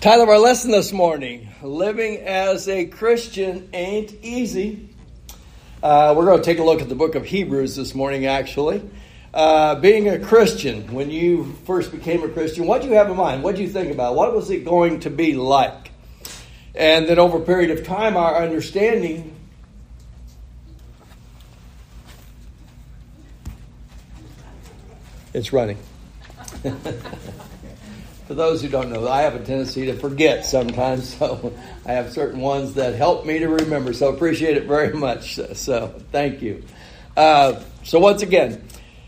Title of our lesson this morning Living as a Christian Ain't Easy. Uh, we're going to take a look at the book of Hebrews this morning, actually. Uh, being a Christian, when you first became a Christian, what do you have in mind? What do you think about? What was it going to be like? And then over a period of time, our understanding it's running. For those who don't know, I have a tendency to forget sometimes, so I have certain ones that help me to remember. So appreciate it very much. So thank you. Uh, so once again,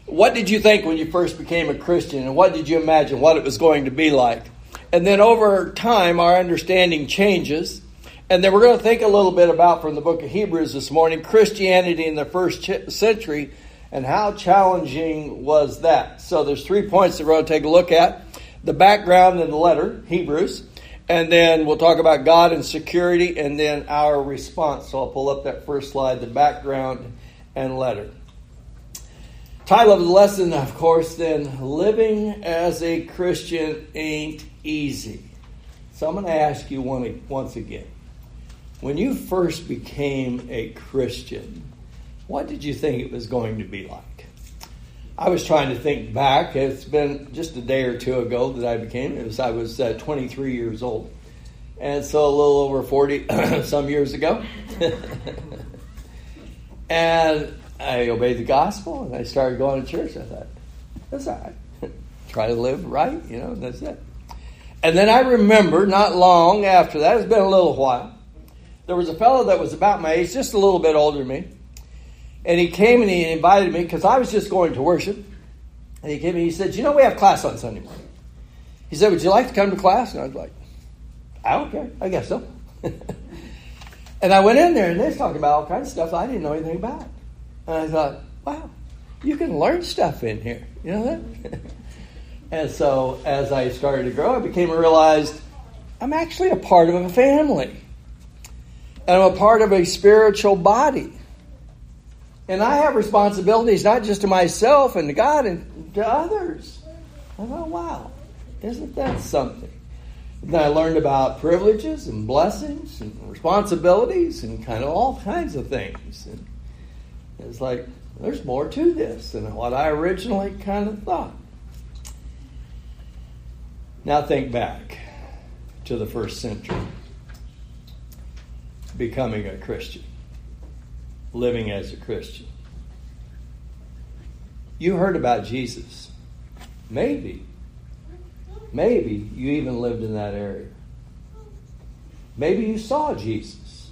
what did you think when you first became a Christian, and what did you imagine what it was going to be like? And then over time, our understanding changes. And then we're going to think a little bit about from the book of Hebrews this morning Christianity in the first century and how challenging was that. So there's three points that we're going to take a look at the background in the letter, Hebrews, and then we'll talk about God and security, and then our response. So I'll pull up that first slide the background and letter. Title of the lesson, of course, then Living as a Christian Ain't Easy. So I'm going to ask you one, once again. When you first became a Christian, what did you think it was going to be like? I was trying to think back. It's been just a day or two ago that I became. It was I was uh, 23 years old, and so a little over 40 some years ago. and I obeyed the gospel, and I started going to church. I thought, that's all right. Try to live right, you know. That's it. And then I remember, not long after that, it's been a little while. There was a fellow that was about my age, just a little bit older than me and he came and he invited me because I was just going to worship. And he came and he said, You know, we have class on Sunday morning. He said, Would you like to come to class? And I was like, I don't care. I guess so. and I went in there and they was talking about all kinds of stuff I didn't know anything about. And I thought, Wow, you can learn stuff in here. You know that? and so as I started to grow, I became realized I'm actually a part of a family. And I'm a part of a spiritual body. And I have responsibilities not just to myself and to God and to others. I thought, wow, isn't that something? And then I learned about privileges and blessings and responsibilities and kind of all kinds of things. And it's like, there's more to this than what I originally kind of thought. Now think back to the first century, becoming a Christian living as a Christian. You heard about Jesus. Maybe. Maybe you even lived in that area. Maybe you saw Jesus.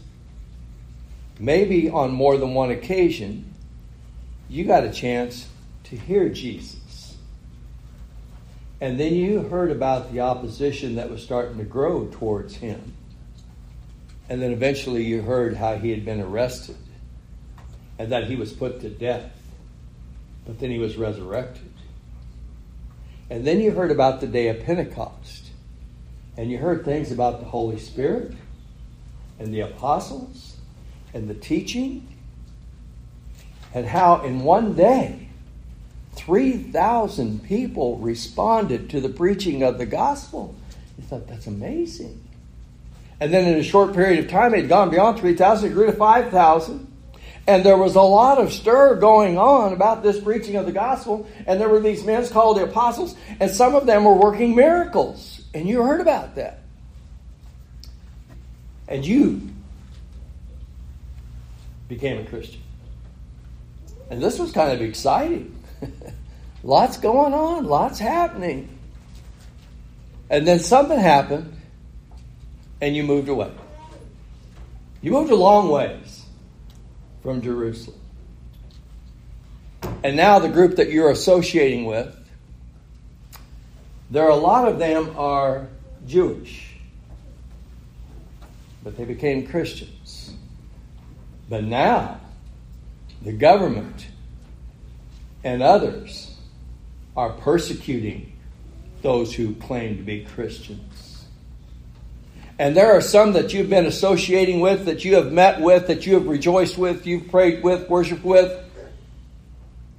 Maybe on more than one occasion, you got a chance to hear Jesus. And then you heard about the opposition that was starting to grow towards him. And then eventually you heard how he had been arrested and that he was put to death, but then he was resurrected. And then you heard about the day of Pentecost, and you heard things about the Holy Spirit and the apostles and the teaching, and how in one day, 3,000 people responded to the preaching of the gospel. You thought, that's amazing. And then in a short period of time, it had gone beyond 3,000, it grew to 5,000. And there was a lot of stir going on about this preaching of the gospel. And there were these men called the apostles, and some of them were working miracles. And you heard about that. And you became a Christian. And this was kind of exciting. lots going on, lots happening. And then something happened, and you moved away. You moved a long ways from Jerusalem. And now the group that you're associating with, there are a lot of them are Jewish, but they became Christians. But now the government and others are persecuting those who claim to be Christians. And there are some that you've been associating with, that you have met with, that you have rejoiced with, you've prayed with, worshiped with,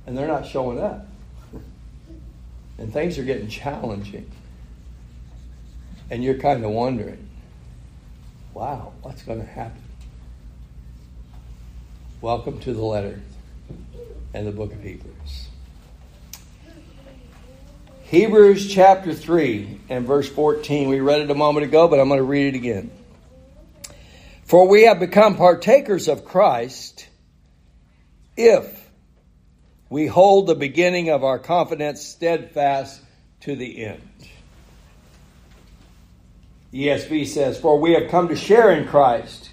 and they're not showing up. And things are getting challenging. and you're kind of wondering, wow, what's going to happen? Welcome to the letter and the book of Hebrews. Hebrews chapter 3 and verse 14. We read it a moment ago, but I'm going to read it again. For we have become partakers of Christ if we hold the beginning of our confidence steadfast to the end. ESV says, For we have come to share in Christ,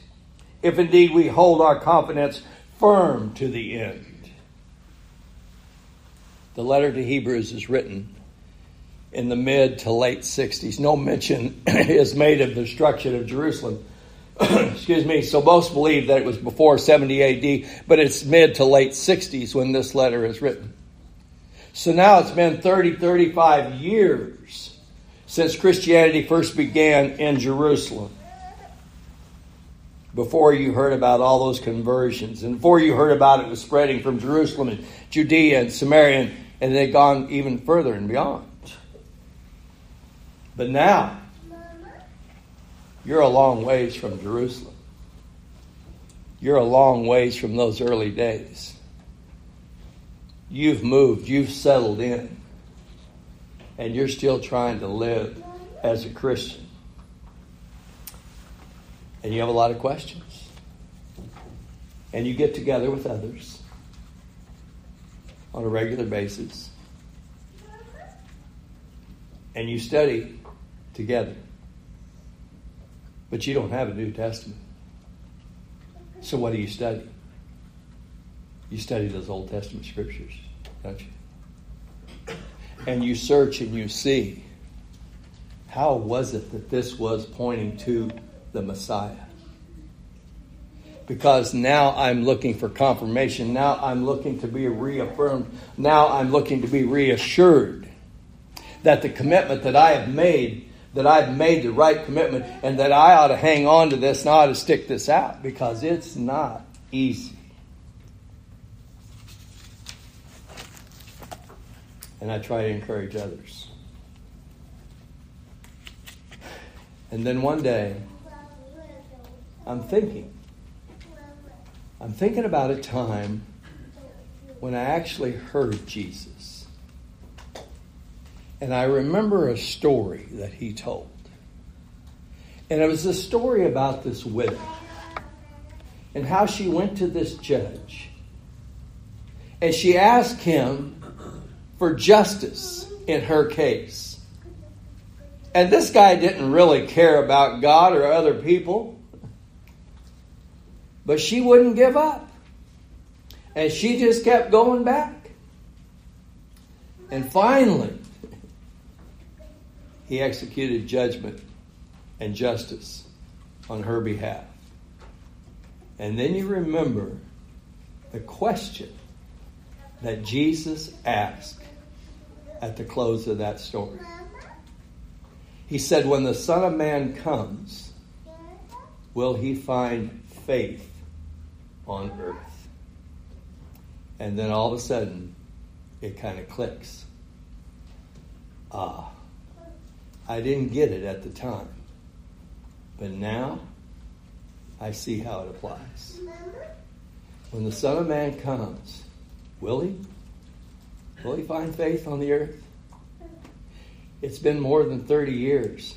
if indeed we hold our confidence firm to the end. The letter to Hebrews is written in the mid to late 60s. No mention is made of the destruction of Jerusalem. Excuse me. So most believe that it was before 70 AD, but it's mid to late 60s when this letter is written. So now it's been 30, 35 years since Christianity first began in Jerusalem. Before you heard about all those conversions, and before you heard about it was spreading from Jerusalem and Judea and Samaria, and, and they'd gone even further and beyond. But now, you're a long ways from Jerusalem. You're a long ways from those early days. You've moved, you've settled in and you're still trying to live as a Christian. And you have a lot of questions. And you get together with others on a regular basis. And you study together. But you don't have a New Testament. So what do you study? You study those Old Testament scriptures, don't you? and you search and you see how was it that this was pointing to the Messiah? Because now I'm looking for confirmation. Now I'm looking to be reaffirmed. Now I'm looking to be reassured that the commitment that I have made, that I've made the right commitment, and that I ought to hang on to this and I ought to stick this out because it's not easy. and I try to encourage others. And then one day, I'm thinking, I'm thinking about a time when I actually heard Jesus. And I remember a story that he told. And it was a story about this widow and how she went to this judge. And she asked him for justice in her case. And this guy didn't really care about God or other people. But she wouldn't give up. And she just kept going back. And finally, he executed judgment and justice on her behalf. And then you remember the question that Jesus asked at the close of that story. He said, When the Son of Man comes, will he find faith on earth? And then all of a sudden, it kind of clicks. Ah, I didn't get it at the time, but now I see how it applies. When the Son of Man comes, will he? Will he find faith on the earth? It's been more than 30 years,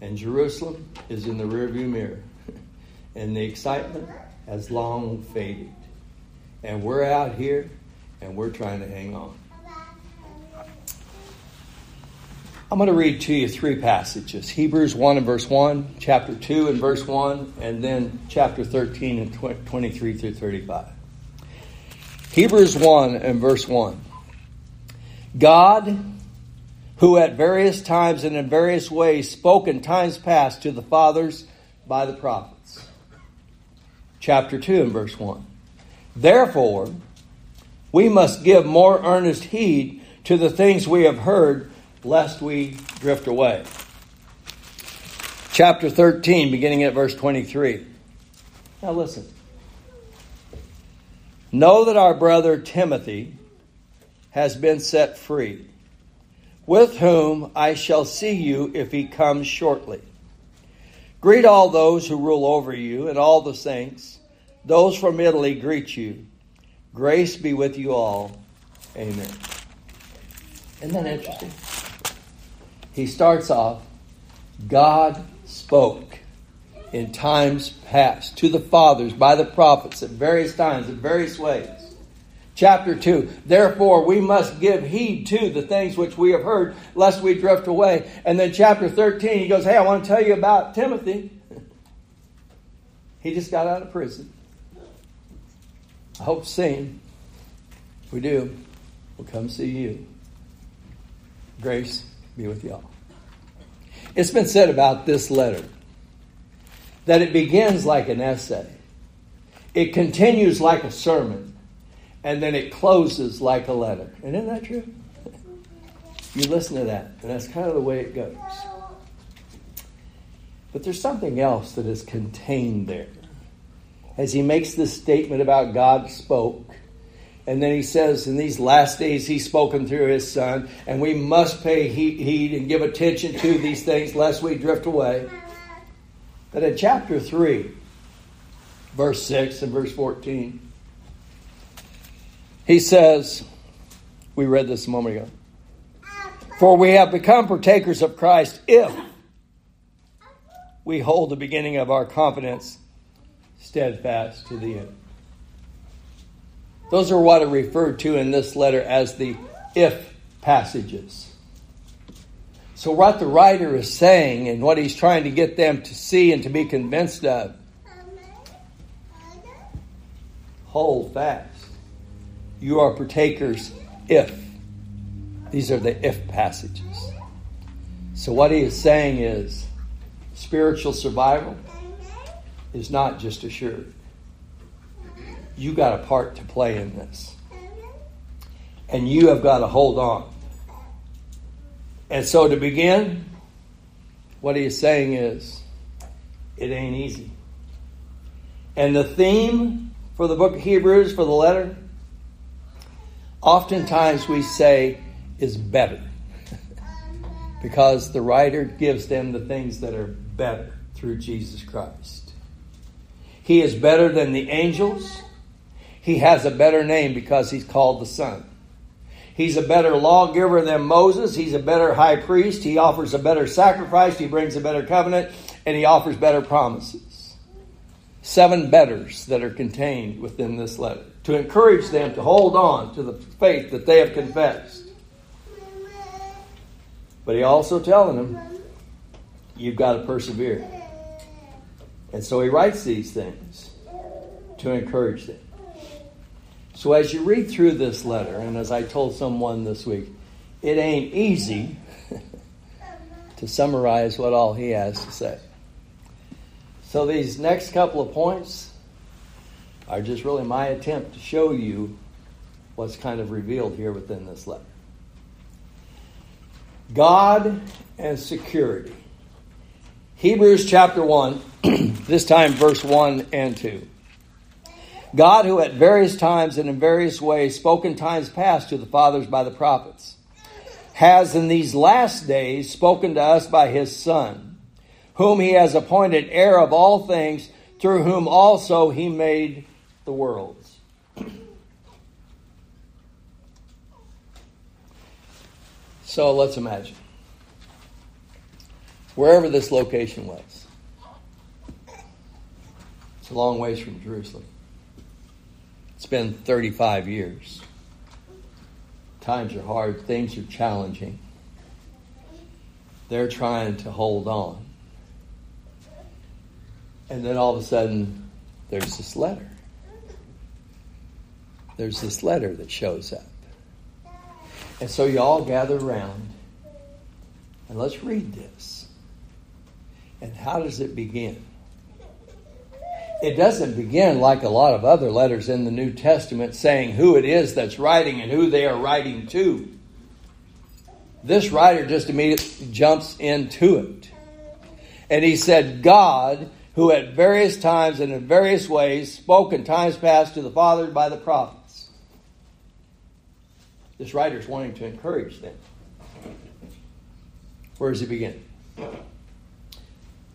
and Jerusalem is in the rearview mirror, and the excitement has long faded. And we're out here, and we're trying to hang on. I'm going to read to you three passages Hebrews 1 and verse 1, chapter 2 and verse 1, and then chapter 13 and 23 through 35. Hebrews 1 and verse 1. God, who at various times and in various ways spoke in times past to the fathers by the prophets. Chapter 2 and verse 1. Therefore, we must give more earnest heed to the things we have heard, lest we drift away. Chapter 13, beginning at verse 23. Now listen. Know that our brother Timothy has been set free, with whom I shall see you if he comes shortly. Greet all those who rule over you and all the saints. Those from Italy greet you. Grace be with you all. Amen. Isn't that interesting? He starts off God spoke in times past to the fathers by the prophets at various times, in various ways. Chapter 2, therefore we must give heed to the things which we have heard, lest we drift away. And then chapter 13, he goes, Hey, I want to tell you about Timothy. he just got out of prison. I hope to see him. If we do, we'll come see you. Grace be with y'all. It's been said about this letter that it begins like an essay, it continues like a sermon, and then it closes like a letter. And isn't that true? You listen to that, and that's kind of the way it goes. But there's something else that is contained there. As he makes this statement about God spoke, and then he says, in these last days, he's spoken through his son, and we must pay heed and give attention to these things lest we drift away. But in chapter 3, verse 6 and verse 14, he says, we read this a moment ago, for we have become partakers of Christ if we hold the beginning of our confidence steadfast to the end. Those are what are referred to in this letter as the if passages. So, what the writer is saying and what he's trying to get them to see and to be convinced of hold fast. You are partakers if. These are the if passages. So, what he is saying is spiritual survival is not just assured you got a part to play in this. And you have got to hold on. And so to begin, what he's saying is, it ain't easy. And the theme for the book of Hebrews, for the letter, oftentimes we say is better. because the writer gives them the things that are better through Jesus Christ. He is better than the angels. He has a better name because he's called the Son. He's a better lawgiver than Moses. He's a better high priest. He offers a better sacrifice. He brings a better covenant. And he offers better promises. Seven betters that are contained within this letter to encourage them to hold on to the faith that they have confessed. But he also telling them, you've got to persevere. And so he writes these things to encourage them. So as you read through this letter, and as I told someone this week, it ain't easy to summarize what all he has to say. So these next couple of points are just really my attempt to show you what's kind of revealed here within this letter. God and security. Hebrews chapter 1, this time verse 1 and 2. God, who at various times and in various ways spoke in times past to the fathers by the prophets, has in these last days spoken to us by his Son, whom he has appointed heir of all things, through whom also he made the worlds. So let's imagine wherever this location was. It's a long ways from Jerusalem. It's been 35 years. Times are hard, things are challenging. They're trying to hold on. And then all of a sudden, there's this letter. There's this letter that shows up. And so you all gather around and let's read this. And how does it begin? It doesn't begin like a lot of other letters in the New Testament saying who it is that's writing and who they are writing to. This writer just immediately jumps into it. And he said, God, who at various times and in various ways spoke in times past to the fathers by the prophets. This writer is wanting to encourage them. Where does he begin?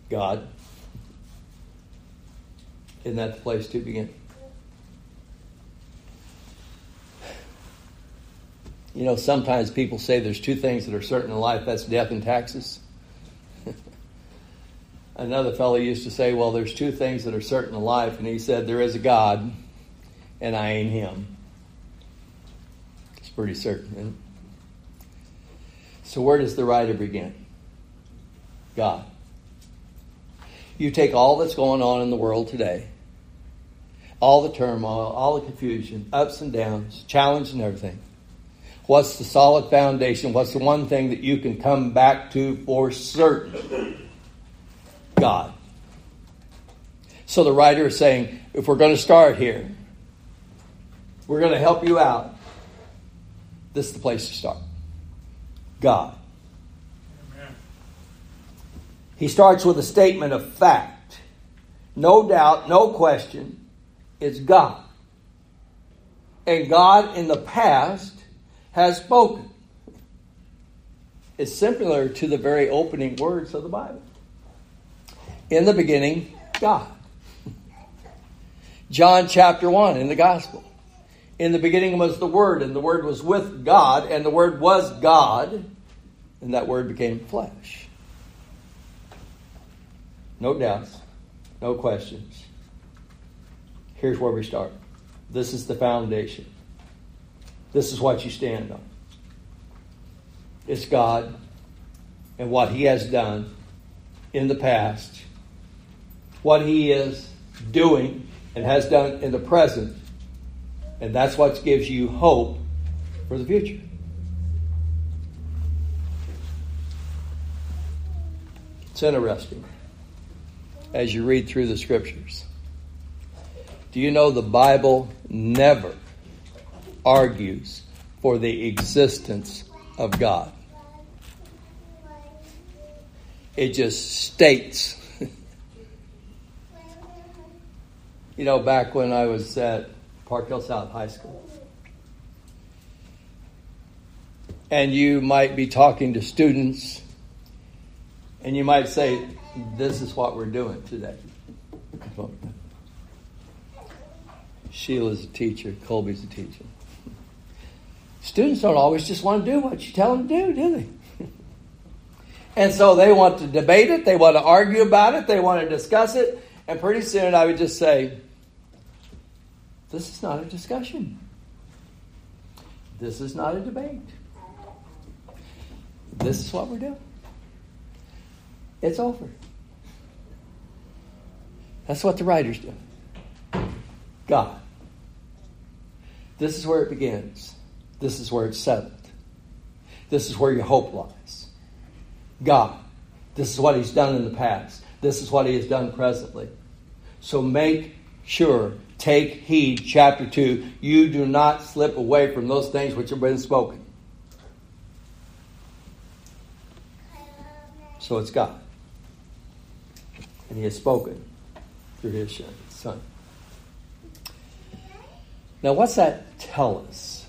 God. Isn't that the place to begin? You know, sometimes people say there's two things that are certain in life that's death and taxes. Another fellow used to say, Well, there's two things that are certain in life, and he said, There is a God, and I ain't him. It's pretty certain. So, where does the writer begin? God. You take all that's going on in the world today, all the turmoil, all the confusion, ups and downs, challenge and everything What's the solid foundation? What's the one thing that you can come back to for certain? God. So the writer is saying, if we're going to start here, we're going to help you out. This is the place to start. God. Amen. He starts with a statement of fact. No doubt, no question. It's God. And God in the past has spoken. It's similar to the very opening words of the Bible. In the beginning, God. John chapter 1 in the Gospel. In the beginning was the Word, and the Word was with God, and the Word was God, and that Word became flesh. No doubts, no questions. Here's where we start. This is the foundation. This is what you stand on. It's God and what He has done in the past, what He is doing and has done in the present, and that's what gives you hope for the future. It's interesting as you read through the scriptures. Do you know the Bible never argues for the existence of God. It just states. you know, back when I was at Park Hill South High School, and you might be talking to students, and you might say, This is what we're doing today. Sheila's a teacher, Colby's a teacher. Students don't always just want to do what you tell them to do, do they? and so they want to debate it, they want to argue about it, they want to discuss it, and pretty soon I would just say, This is not a discussion. This is not a debate. This is what we're doing. It's over. That's what the writers do. God. This is where it begins. This is where it's settled. This is where your hope lies. God. This is what He's done in the past. This is what He has done presently. So make sure, take heed, chapter 2, you do not slip away from those things which have been spoken. So it's God. And He has spoken through His Son. Now, what's that tell us?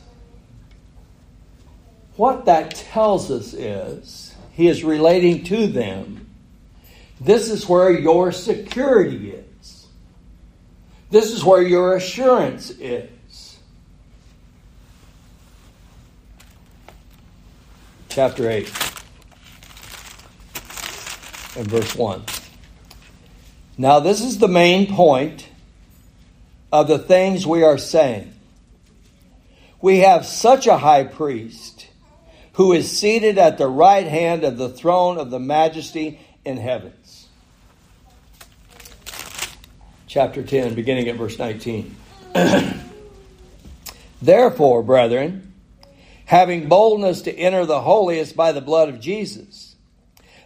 What that tells us is he is relating to them. This is where your security is. This is where your assurance is. Chapter 8 and verse 1. Now, this is the main point of the things we are saying. We have such a high priest who is seated at the right hand of the throne of the majesty in heavens. Chapter 10, beginning at verse 19. Therefore, brethren, having boldness to enter the holiest by the blood of Jesus,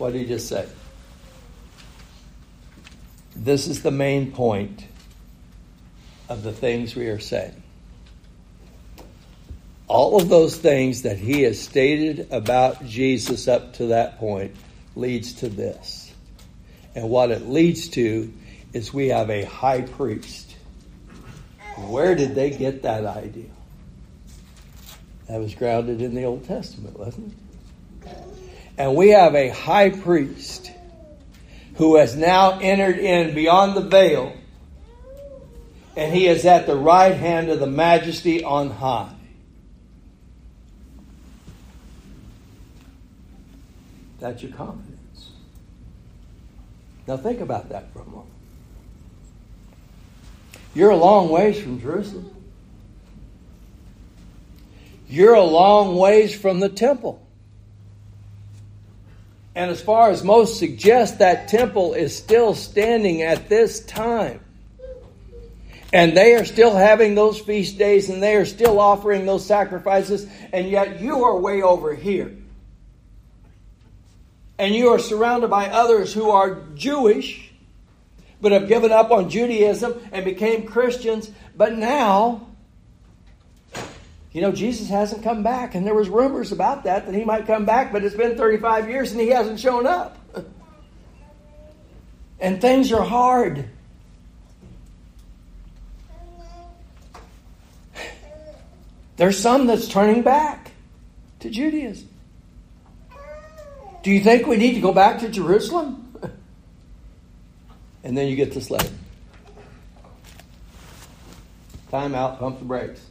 What did he just say? This is the main point of the things we are saying. All of those things that he has stated about Jesus up to that point leads to this. And what it leads to is we have a high priest. Where did they get that idea? That was grounded in the Old Testament, wasn't it? And we have a high priest who has now entered in beyond the veil, and he is at the right hand of the majesty on high. That's your confidence. Now think about that for a moment. You're a long ways from Jerusalem. You're a long ways from the temple. And as far as most suggest, that temple is still standing at this time. And they are still having those feast days and they are still offering those sacrifices, and yet you are way over here. And you are surrounded by others who are Jewish, but have given up on Judaism and became Christians, but now you know, Jesus hasn't come back, and there was rumors about that that he might come back, but it's been 35 years and he hasn't shown up. And things are hard. There's some that's turning back to Judaism. Do you think we need to go back to Jerusalem? And then you get this letter. Time out, pump the brakes.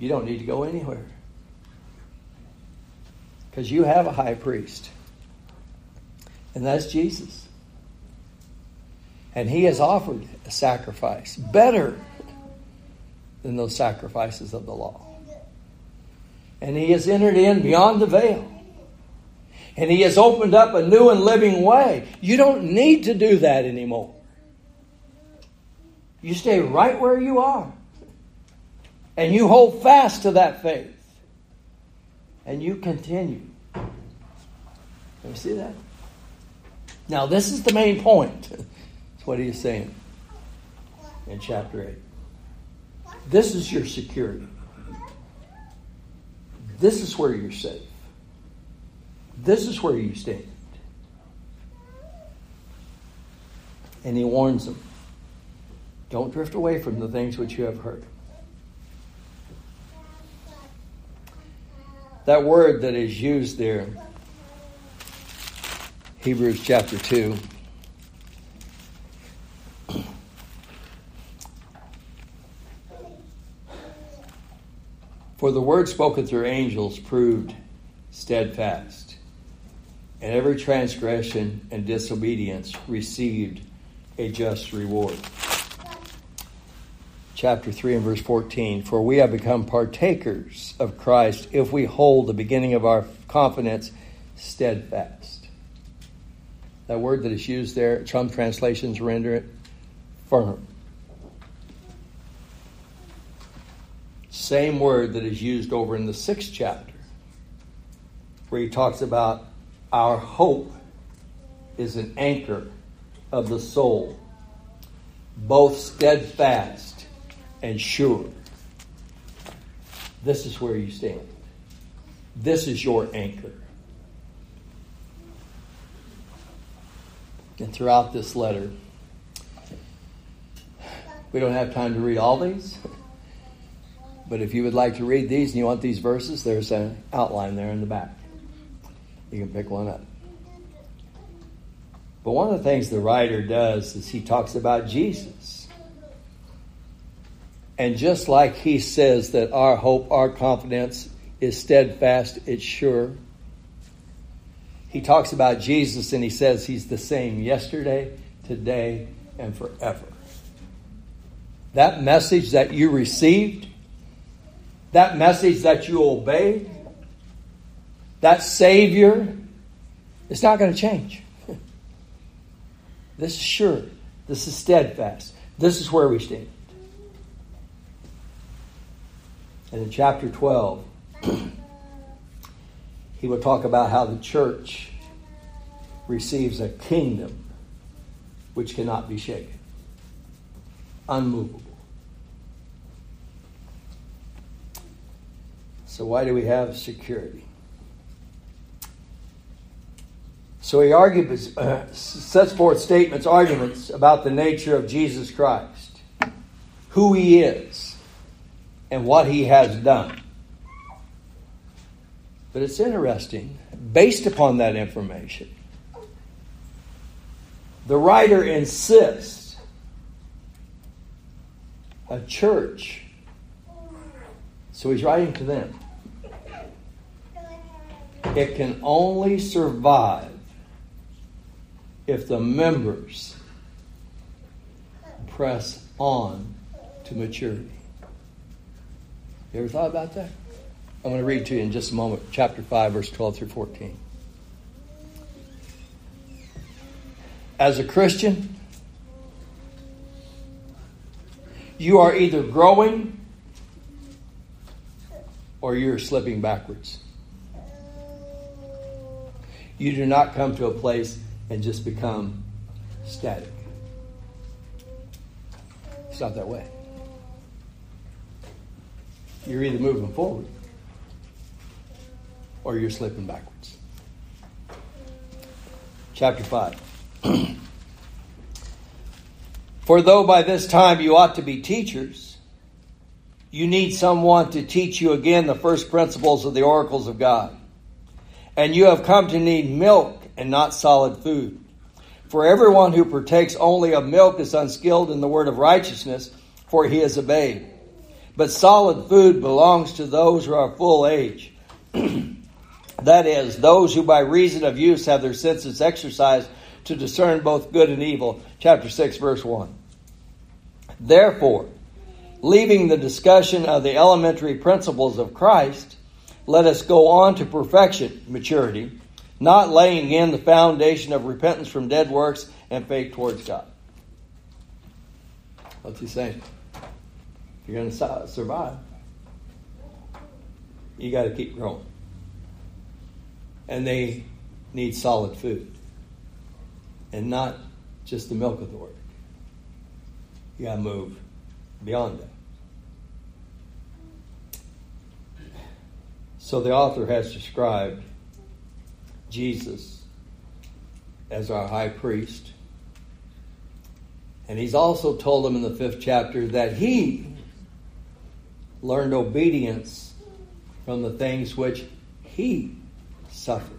You don't need to go anywhere. Because you have a high priest. And that's Jesus. And he has offered a sacrifice better than those sacrifices of the law. And he has entered in beyond the veil. And he has opened up a new and living way. You don't need to do that anymore. You stay right where you are and you hold fast to that faith and you continue. You see that? Now, this is the main point. That's what he is saying in chapter 8. This is your security. This is where you're safe. This is where you stand. And he warns them don't drift away from the things which you have heard. That word that is used there, Hebrews chapter 2. For the word spoken through angels proved steadfast, and every transgression and disobedience received a just reward chapter 3 and verse 14 For we have become partakers of Christ if we hold the beginning of our confidence steadfast. That word that is used there, some translations render it firm. Same word that is used over in the sixth chapter, where he talks about our hope is an anchor of the soul, both steadfast and sure. This is where you stand. This is your anchor. And throughout this letter, we don't have time to read all these. But if you would like to read these and you want these verses, there's an outline there in the back. You can pick one up. But one of the things the writer does is he talks about Jesus. And just like he says that our hope, our confidence is steadfast, it's sure. He talks about Jesus and he says he's the same yesterday, today, and forever. That message that you received, that message that you obeyed, that Savior, it's not going to change. this is sure. This is steadfast. This is where we stand. And in chapter 12, he will talk about how the church receives a kingdom which cannot be shaken, unmovable. So, why do we have security? So he argues, uh, sets forth statements, arguments about the nature of Jesus Christ, who he is, and what he has done. But it's interesting, based upon that information, the writer insists a church, so he's writing to them, it can only survive if the members press on to maturity. You ever thought about that? I'm going to read to you in just a moment, chapter 5, verse 12 through 14. As a Christian, you are either growing or you're slipping backwards. You do not come to a place and just become static. It's not that way. You're either moving forward or you're slipping backwards. Chapter 5. For though by this time you ought to be teachers, you need someone to teach you again the first principles of the oracles of God. And you have come to need milk and not solid food. For everyone who partakes only of milk is unskilled in the word of righteousness, for he is a babe. But solid food belongs to those who are full age. that is, those who by reason of use have their senses exercised to discern both good and evil. Chapter 6, verse 1. Therefore, leaving the discussion of the elementary principles of Christ, let us go on to perfection, maturity, not laying in the foundation of repentance from dead works and faith towards God. What's he saying? You're going to survive, you got to keep growing. And they need solid food and not just the milk of the word. You got to move beyond that. So the author has described Jesus as our high priest. And he's also told them in the fifth chapter that he learned obedience from the things which he suffered.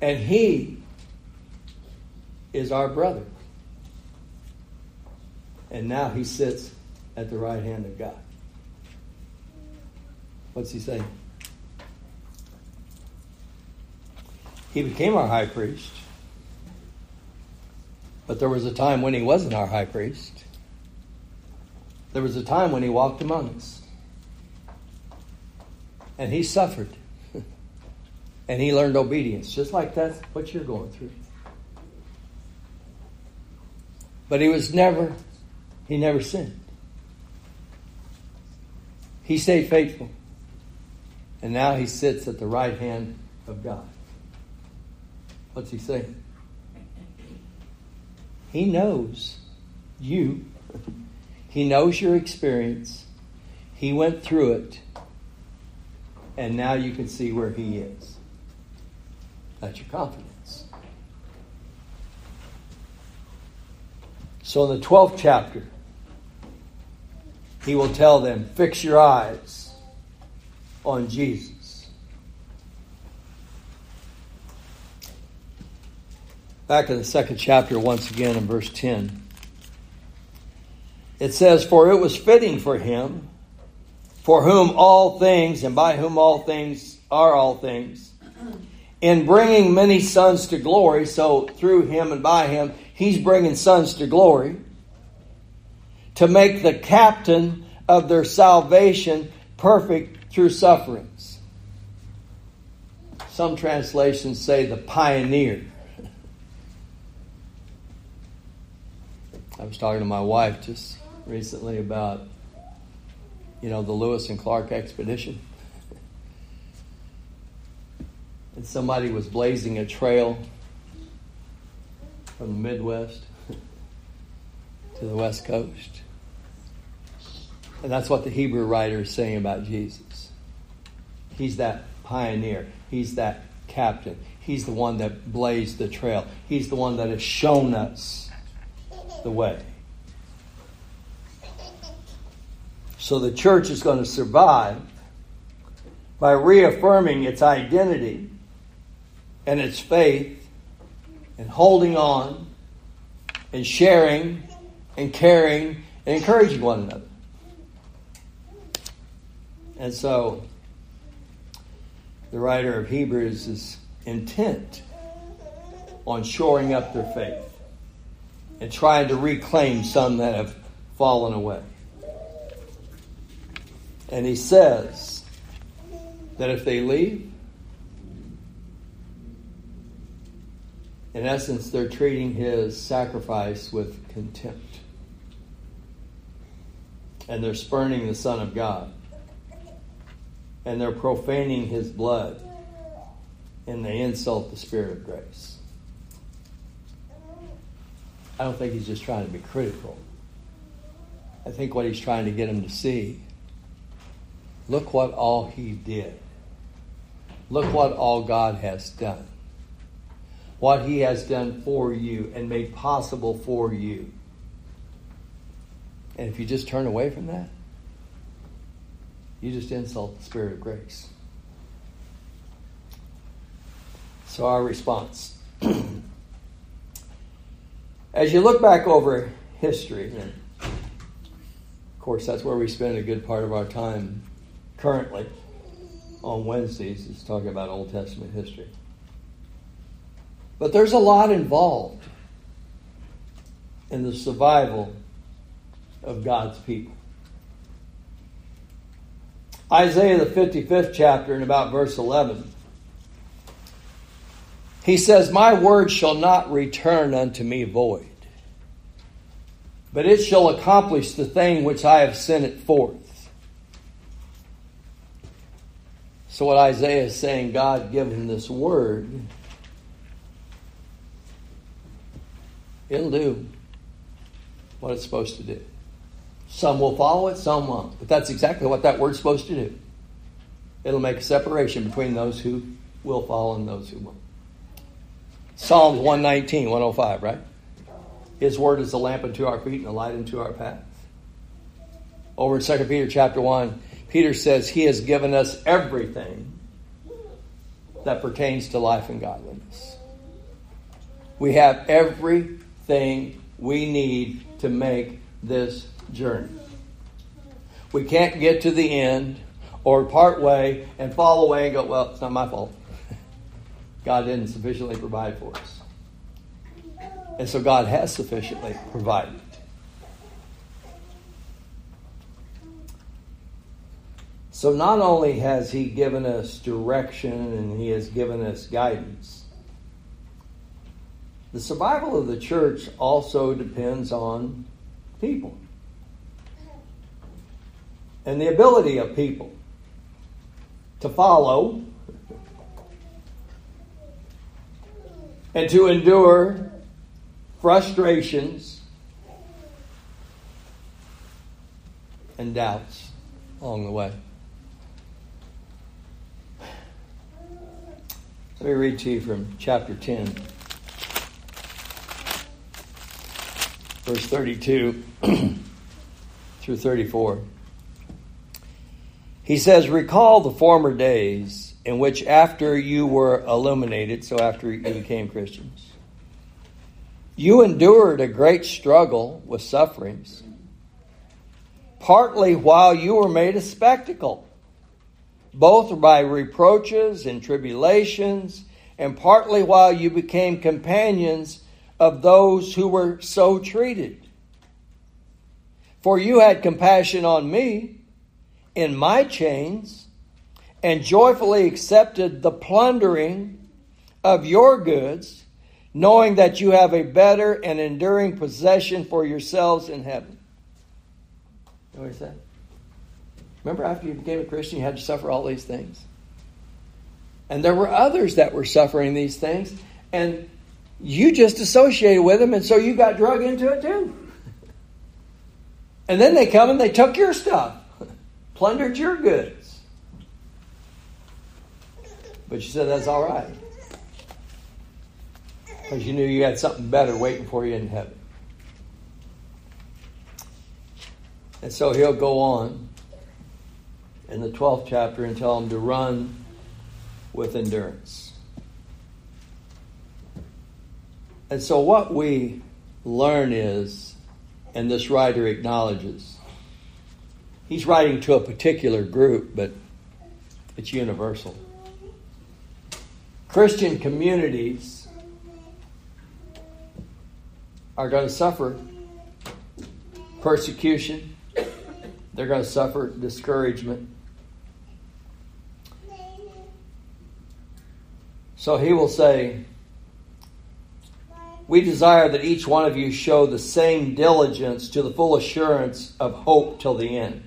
And he is our brother. And now he sits at the right hand of God. What's he saying? He became our high priest. But there was a time when he wasn't our high priest. There was a time when he walked among us. And he suffered. and he learned obedience, just like that's what you're going through. But he was never, he never sinned. He stayed faithful. And now he sits at the right hand of God. What's he saying? He knows you. He knows your experience. He went through it. And now you can see where he is. That's your confidence. So in the 12th chapter, he will tell them, fix your eyes on Jesus. Back in the second chapter, once again, in verse 10. It says, For it was fitting for him, for whom all things, and by whom all things are all things, in bringing many sons to glory, so through him and by him, he's bringing sons to glory, to make the captain of their salvation perfect through sufferings. Some translations say the pioneer. I was talking to my wife just recently about, you know, the Lewis and Clark expedition. and somebody was blazing a trail from the Midwest to the West Coast. And that's what the Hebrew writer is saying about Jesus. He's that pioneer, he's that captain, he's the one that blazed the trail, he's the one that has shown us the way. So the church is going to survive by reaffirming its identity and its faith and holding on and sharing and caring and encouraging one another. And so the writer of Hebrews is intent on shoring up their faith and trying to reclaim some that have fallen away. And he says that if they leave, in essence, they're treating his sacrifice with contempt. And they're spurning the Son of God. And they're profaning his blood. And they insult the Spirit of grace. I don't think he's just trying to be critical. I think what he's trying to get them to see look what all he did. Look what all God has done what He has done for you and made possible for you. And if you just turn away from that, you just insult the Spirit of grace. So, our response. As you look back over history, of course, that's where we spend a good part of our time currently on Wednesdays, is talking about Old Testament history. But there's a lot involved in the survival of God's people. Isaiah, the 55th chapter, in about verse 11, he says, My word shall not return unto me void, but it shall accomplish the thing which I have sent it forth. So, what Isaiah is saying, God give him this word It'll do what it's supposed to do. Some will follow it, some won't. But that's exactly what that word's supposed to do. It'll make a separation between those who will follow and those who won't. Psalms 119, 105, right? His word is a lamp unto our feet and a light unto our path. Over in 2 Peter chapter 1, Peter says, He has given us everything that pertains to life and godliness. We have everything we need to make this journey. We can't get to the end or part way and fall away and go, well, it's not my fault. God didn't sufficiently provide for us. And so God has sufficiently provided. So not only has He given us direction and He has given us guidance, the survival of the church also depends on people and the ability of people to follow and to endure frustrations and doubts along the way. Let me read to you from chapter 10. verse 32 through 34. He says, Recall the former days in which, after you were illuminated, so after you became Christians, you endured a great struggle with sufferings, partly while you were made a spectacle, both by reproaches and tribulations, and partly while you became companions of those who were so treated. For you had compassion on me in my chains and joyfully accepted the plundering of your goods, knowing that you have a better and enduring possession for yourselves in heaven. What he said? Remember, after you became a Christian, you had to suffer all these things. And there were others that were suffering these things, and you just associated with them, and so you got drug into it too. And then they come and they took your stuff, plundered your goods. But you said that's all right. Because you knew you had something better waiting for you in heaven. And so he'll go on in the 12th chapter and tell them to run with endurance. And so what we learn is, and this writer acknowledges, he's writing to a particular group, but it's universal. Christian communities are going to suffer persecution, they're going to suffer discouragement. So he will say, We desire that each one of you show the same diligence to the full assurance of hope till the end.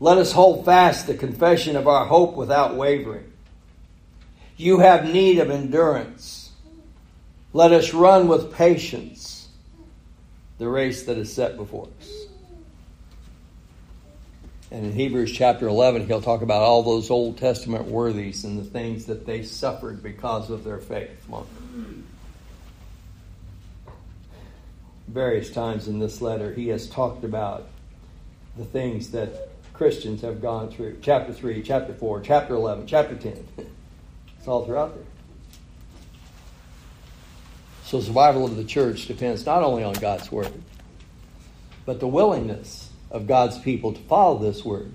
Let us hold fast the confession of our hope without wavering. You have need of endurance. Let us run with patience the race that is set before us. And in Hebrews chapter 11, he'll talk about all those Old Testament worthies and the things that they suffered because of their faith. Various times in this letter, he has talked about the things that Christians have gone through. Chapter 3, chapter 4, chapter 11, chapter 10. It's all throughout there. So, survival of the church depends not only on God's word, but the willingness of God's people to follow this word,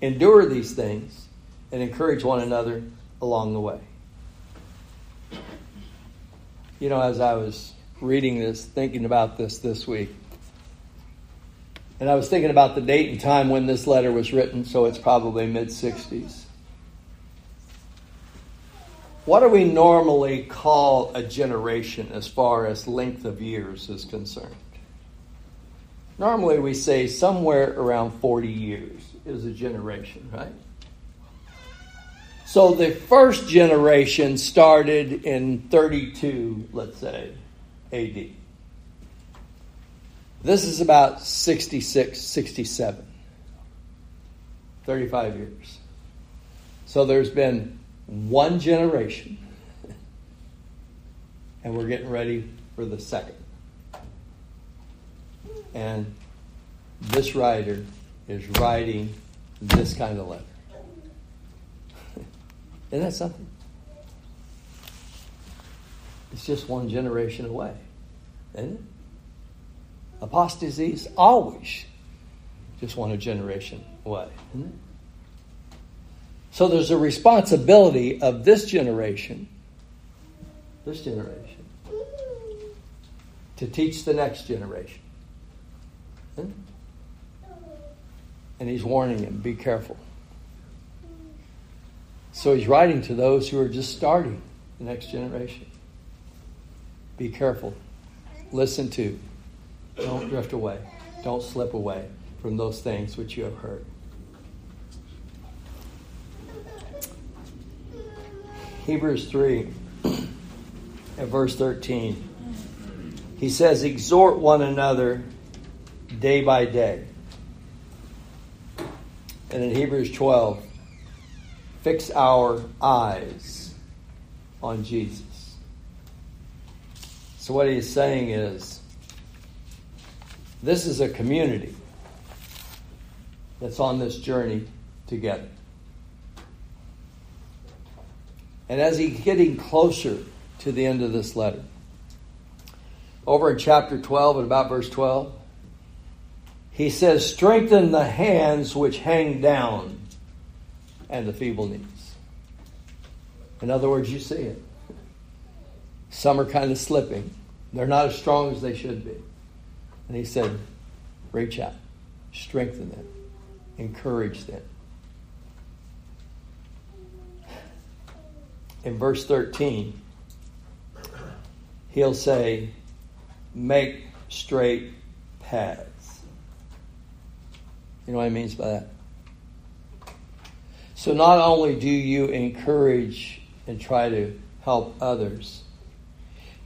endure these things, and encourage one another along the way. You know, as I was reading this, thinking about this this week, and I was thinking about the date and time when this letter was written, so it's probably mid 60s. What do we normally call a generation as far as length of years is concerned? Normally, we say somewhere around 40 years is a generation, right? So the first generation started in 32, let's say, AD. This is about 66, 67. 35 years. So there's been one generation, and we're getting ready for the second. And this writer is writing this kind of letter. Isn't that something? It's just one generation away, isn't it? Apostasy is always just one generation away, isn't it? So there's a responsibility of this generation, this generation, to teach the next generation. Hmm? And he's warning him, be careful. So he's writing to those who are just starting the next generation. Be careful. Listen to. Don't drift away. Don't slip away from those things which you have heard. Hebrews 3 at verse 13. He says, Exhort one another day by day. And in Hebrews 12, fix our eyes on Jesus. So, what he's saying is this is a community that's on this journey together. And as he's getting closer to the end of this letter, over in chapter 12 and about verse 12, he says, Strengthen the hands which hang down and the feeble knees. In other words, you see it. Some are kind of slipping. They're not as strong as they should be. And he said, Reach out, strengthen them, encourage them. In verse 13, he'll say, Make straight paths. You know what he means by that? So not only do you encourage and try to help others,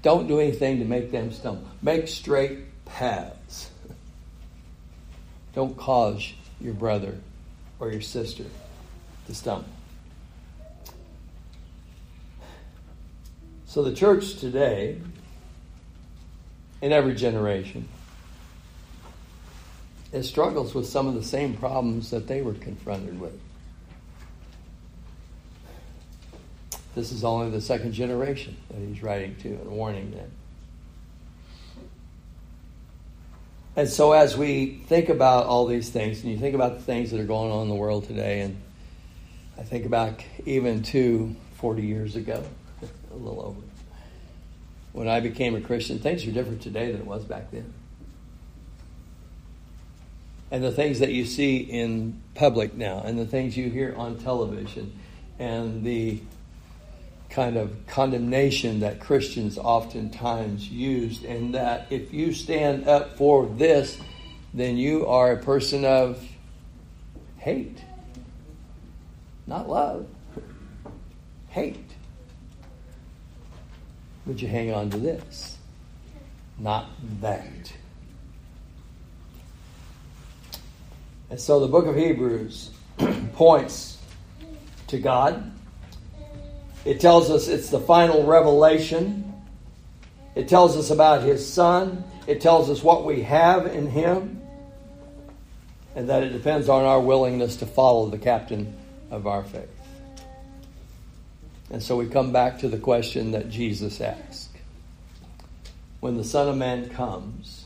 don't do anything to make them stumble. Make straight paths. Don't cause your brother or your sister to stumble. So the church today, in every generation, it struggles with some of the same problems that they were confronted with. This is only the second generation that he's writing to and warning them. And so, as we think about all these things, and you think about the things that are going on in the world today, and I think back even to 40 years ago, a little over, when I became a Christian, things are different today than it was back then. And the things that you see in public now, and the things you hear on television, and the kind of condemnation that Christians oftentimes used, and that if you stand up for this, then you are a person of hate, not love, hate. Would you hang on to this? Not that. And so the book of Hebrews points to God it tells us it's the final revelation. It tells us about His Son. It tells us what we have in Him. And that it depends on our willingness to follow the captain of our faith. And so we come back to the question that Jesus asked When the Son of Man comes,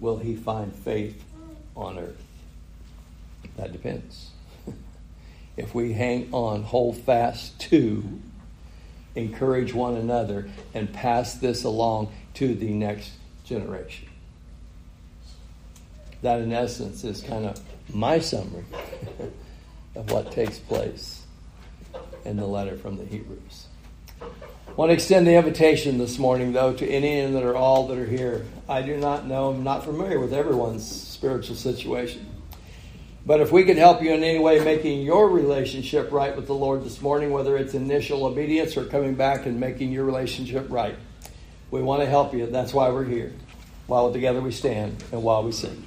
will he find faith on earth? That depends if we hang on, hold fast to, encourage one another, and pass this along to the next generation. That, in essence, is kind of my summary of what takes place in the letter from the Hebrews. I want to extend the invitation this morning, though, to any and that are all that are here. I do not know, I'm not familiar with everyone's spiritual situation. But if we can help you in any way making your relationship right with the Lord this morning, whether it's initial obedience or coming back and making your relationship right, we want to help you. That's why we're here. While together we stand and while we sing.